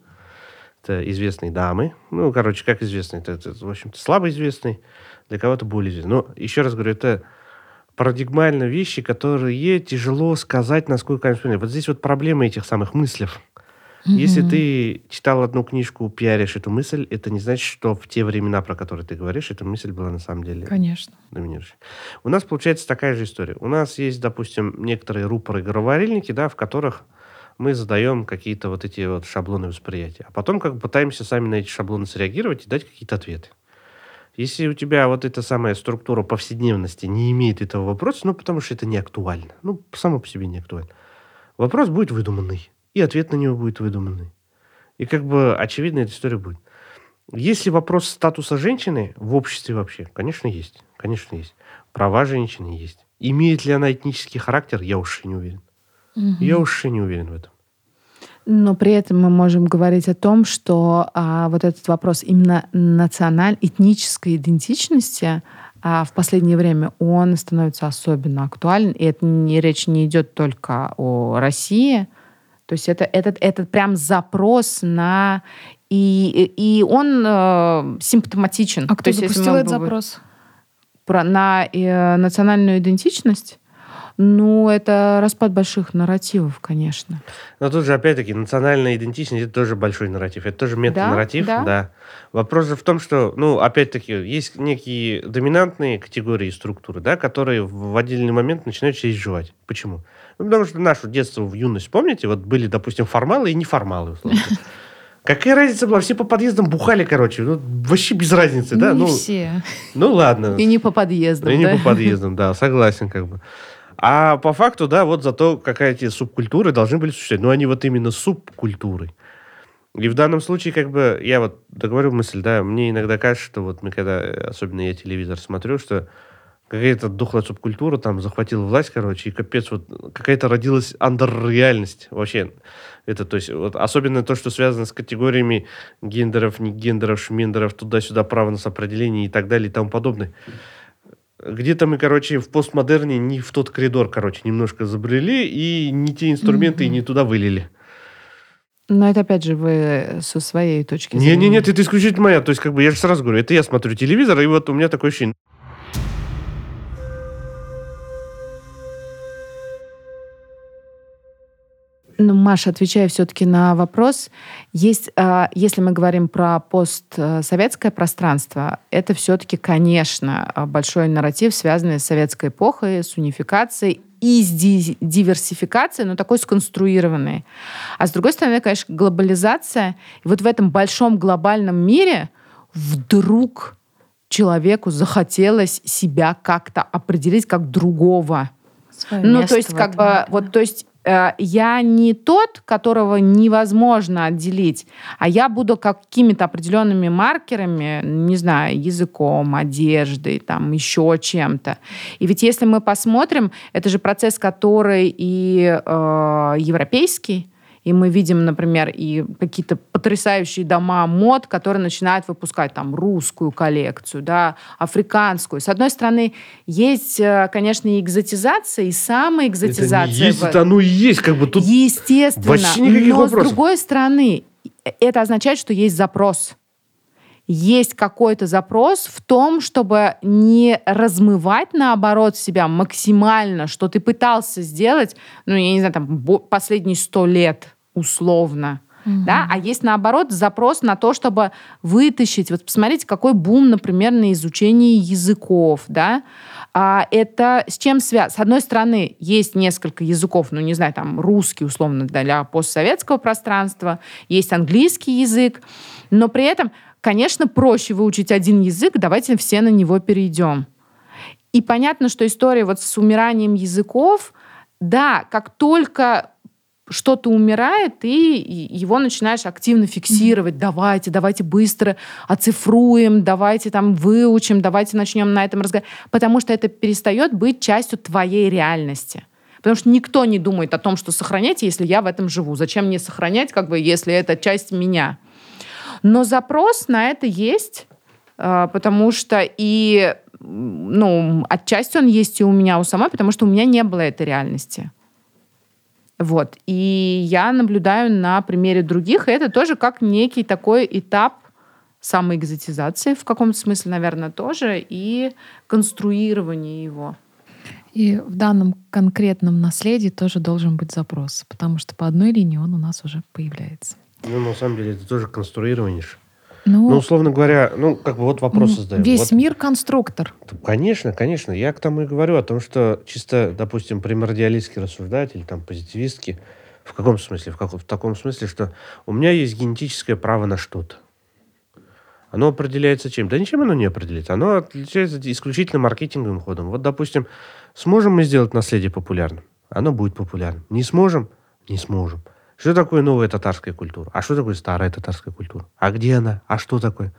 Это известные дамы. Ну, короче, как известные. Это, это в общем-то, слабо известные. Для кого-то более известные. Но, еще раз говорю, это парадигмально вещи, которые тяжело сказать, насколько они Вот здесь вот проблема этих самых мыслей. Mm-hmm. Если ты читал одну книжку, пиаришь эту мысль, это не значит, что в те времена, про которые ты говоришь, эта мысль была на самом деле Конечно. доминирующей. У нас получается такая же история. У нас есть, допустим, некоторые рупоры-говорильники, да, в которых мы задаем какие-то вот эти вот шаблоны восприятия. А потом как бы пытаемся сами на эти шаблоны среагировать и дать какие-то ответы. Если у тебя вот эта самая структура повседневности не имеет этого вопроса, ну, потому что это не актуально. Ну, само по себе не актуально. Вопрос будет выдуманный и ответ на него будет выдуманный. И как бы очевидно эта история будет. Если вопрос статуса женщины в обществе вообще, конечно, есть. Конечно, есть. Права женщины есть. Имеет ли она этнический характер, я уж и не уверен. Угу. Я уж и не уверен в этом. Но при этом мы можем говорить о том, что а, вот этот вопрос именно национальной, этнической идентичности а, в последнее время он становится особенно актуален. И это не, речь не идет только о России, то есть это, этот, этот прям запрос на... И, и он э, симптоматичен. А кто То запустил этот запрос? Про, на э, национальную идентичность? Ну, это распад больших нарративов, конечно. Но тут же, опять-таки, национальная идентичность – это тоже большой нарратив. Это тоже метанарратив, да, да. да. Вопрос же в том, что, ну, опять-таки, есть некие доминантные категории структуры, да, которые в отдельный момент начинают себя изживать. Почему? Ну, потому что наше детство в юность, помните, вот были, допустим, формалы и неформалы, условно. Какая разница была? Все по подъездам бухали, короче. Ну, вообще без разницы, да? Не ну, все. Ну, ладно. И не по подъездам, И да? не по подъездам, да, согласен как бы. А по факту, да, вот зато какая-то субкультуры должны были существовать. Но они вот именно субкультуры. И в данном случае, как бы, я вот договорю мысль, да, мне иногда кажется, что вот мы когда, особенно я телевизор смотрю, что какая-то духлая субкультура там захватила власть, короче, и капец, вот какая-то родилась андерреальность вообще. Это, то есть, вот, особенно то, что связано с категориями гендеров, не гендеров, шмендеров, туда-сюда, право на самоопределение и так далее и тому подобное. Где-то мы, короче, в постмодерне не в тот коридор, короче, немножко забрели и не те инструменты mm-hmm. и не туда вылили. Но это опять же вы со своей точки зрения. Не, не, нет, это исключительно моя. То есть, как бы я же сразу говорю, это я смотрю телевизор, и вот у меня такое ощущение. Ну, Маша, отвечая все-таки на вопрос, есть, а, если мы говорим про постсоветское пространство, это все-таки, конечно, большой нарратив, связанный с советской эпохой, с унификацией и с диверсификацией, но такой сконструированной. А с другой стороны, конечно, глобализация. И вот в этом большом глобальном мире вдруг человеку захотелось себя как-то определить как другого. Свое ну, то есть, как бы, да. вот, то есть я не тот, которого невозможно отделить, а я буду какими-то определенными маркерами, не знаю, языком, одеждой, там еще чем-то. И ведь если мы посмотрим, это же процесс, который и э, европейский, и мы видим, например, и какие-то потрясающие дома мод, которые начинают выпускать там русскую коллекцию, да, африканскую. С одной стороны, есть, э, конечно, и экзотизация, и самая экзотизация. Это есть, это оно и есть, как бы тут Естественно. Вообще никаких но вопросов. с другой стороны, это означает, что есть запрос есть какой-то запрос в том, чтобы не размывать, наоборот, себя максимально, что ты пытался сделать, ну, я не знаю, там, последние сто лет условно. Угу. Да? А есть, наоборот, запрос на то, чтобы вытащить. Вот посмотрите, какой бум, например, на изучение языков. Да? А это с чем связано? С одной стороны, есть несколько языков, ну, не знаю, там, русский, условно, для постсоветского пространства, есть английский язык, но при этом, конечно, проще выучить один язык, давайте все на него перейдем. И понятно, что история вот с умиранием языков, да, как только что-то умирает, ты его начинаешь активно фиксировать. Давайте, давайте быстро оцифруем, давайте там выучим, давайте начнем на этом разговаривать. Потому что это перестает быть частью твоей реальности. Потому что никто не думает о том, что сохранять, если я в этом живу. Зачем мне сохранять, как бы, если это часть меня? Но запрос на это есть, а, потому что и ну, отчасти он есть и у меня у самой, потому что у меня не было этой реальности. Вот. И я наблюдаю на примере других, и это тоже как некий такой этап самоэкзотизации в каком-то смысле, наверное, тоже, и конструирования его. И в данном конкретном наследии тоже должен быть запрос, потому что по одной линии он у нас уже появляется. Ну, на самом деле, это тоже конструирование. Ну, ну, условно говоря, ну, как бы вот вопрос задаем. Весь вот, мир конструктор. Конечно, конечно. Я к тому и говорю о том, что чисто, допустим, примордиалистский рассуждатель, там, позитивистский, в каком смысле? В, каком, в таком смысле, что у меня есть генетическое право на что-то. Оно определяется чем? Да ничем оно не определяется. Оно отличается исключительно маркетинговым ходом. Вот, допустим, сможем мы сделать наследие популярным? Оно будет популярным. Не сможем? Не сможем. Что такое новая татарская культура? А что такое старая татарская культура? А где она? А что такое?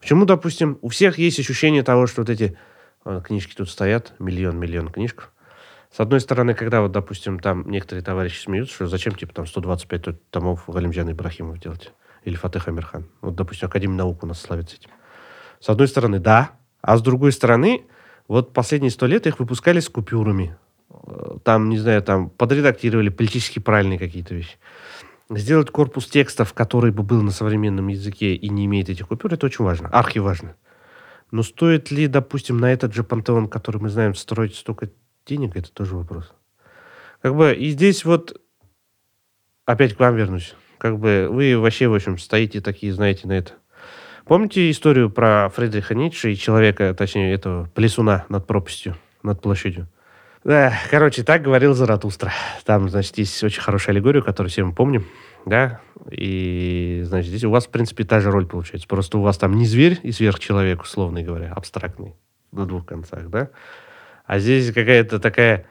Почему, допустим, у всех есть ощущение того, что вот эти э, книжки тут стоят, миллион-миллион книжек. С одной стороны, когда вот, допустим, там некоторые товарищи смеются, что зачем, типа, там 125 томов Галимджана Ибрахимов делать? Или Фатех Амирхан. Вот, допустим, Академия наук у нас славится этим. С одной стороны, да. А с другой стороны, вот последние сто лет их выпускали с купюрами. Э, там, не знаю, там подредактировали политически правильные какие-то вещи. Сделать корпус текстов, который бы был на современном языке и не имеет этих купюр, это очень важно, архи важно. Но стоит ли, допустим, на этот же пантеон, который мы знаем, строить столько денег, это тоже вопрос. Как бы и здесь вот опять к вам вернусь. Как бы вы вообще, в общем, стоите такие, знаете, на это. Помните историю про Фридриха Ницше и человека, точнее, этого плесуна над пропастью, над площадью? Да, короче, так говорил Заратустра. Там, значит, есть очень хорошая аллегория, которую все мы помним, да, и, значит, здесь у вас, в принципе, та же роль получается. Просто у вас там не зверь и сверхчеловек, условно говоря, абстрактный, на двух концах, да, а здесь какая-то такая...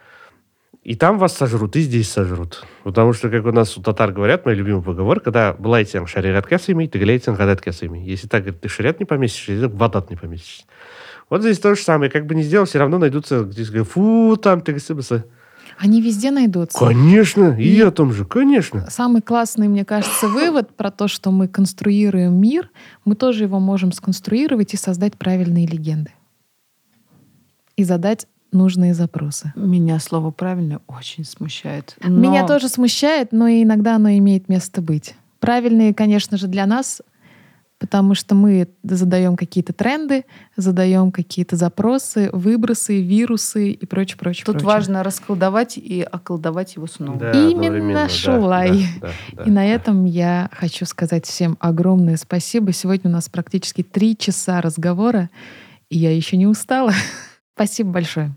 И там вас сожрут, и здесь сожрут. Потому что, как у нас у татар говорят, мой любимый поговор, когда «Блайтен шариат касами, ты глейтен гадат касами». Если так, говорит, ты шариат не поместишься, ты в адат не поместишься. Вот здесь то же самое. Как бы не сделал, все равно найдутся, где сказать, фу, там ты. Они везде найдутся. Конечно, и И- я о том же, конечно. Самый классный, мне кажется, вывод про то, что мы конструируем мир, мы тоже его можем сконструировать и создать правильные легенды. И задать нужные запросы. Меня слово «правильно» очень смущает. Но- Меня тоже смущает, но иногда оно имеет место быть. Правильные, конечно же, для нас, потому что мы задаем какие-то тренды, задаем какие-то запросы, выбросы, вирусы и прочее, прочее. Тут прочее. важно расколдовать и околдовать его снова. Да, Именно, одновременно, да, Шулай. да, да, И на да. этом я хочу сказать всем огромное спасибо. Сегодня у нас практически три часа разговора, и я еще не устала. Спасибо большое.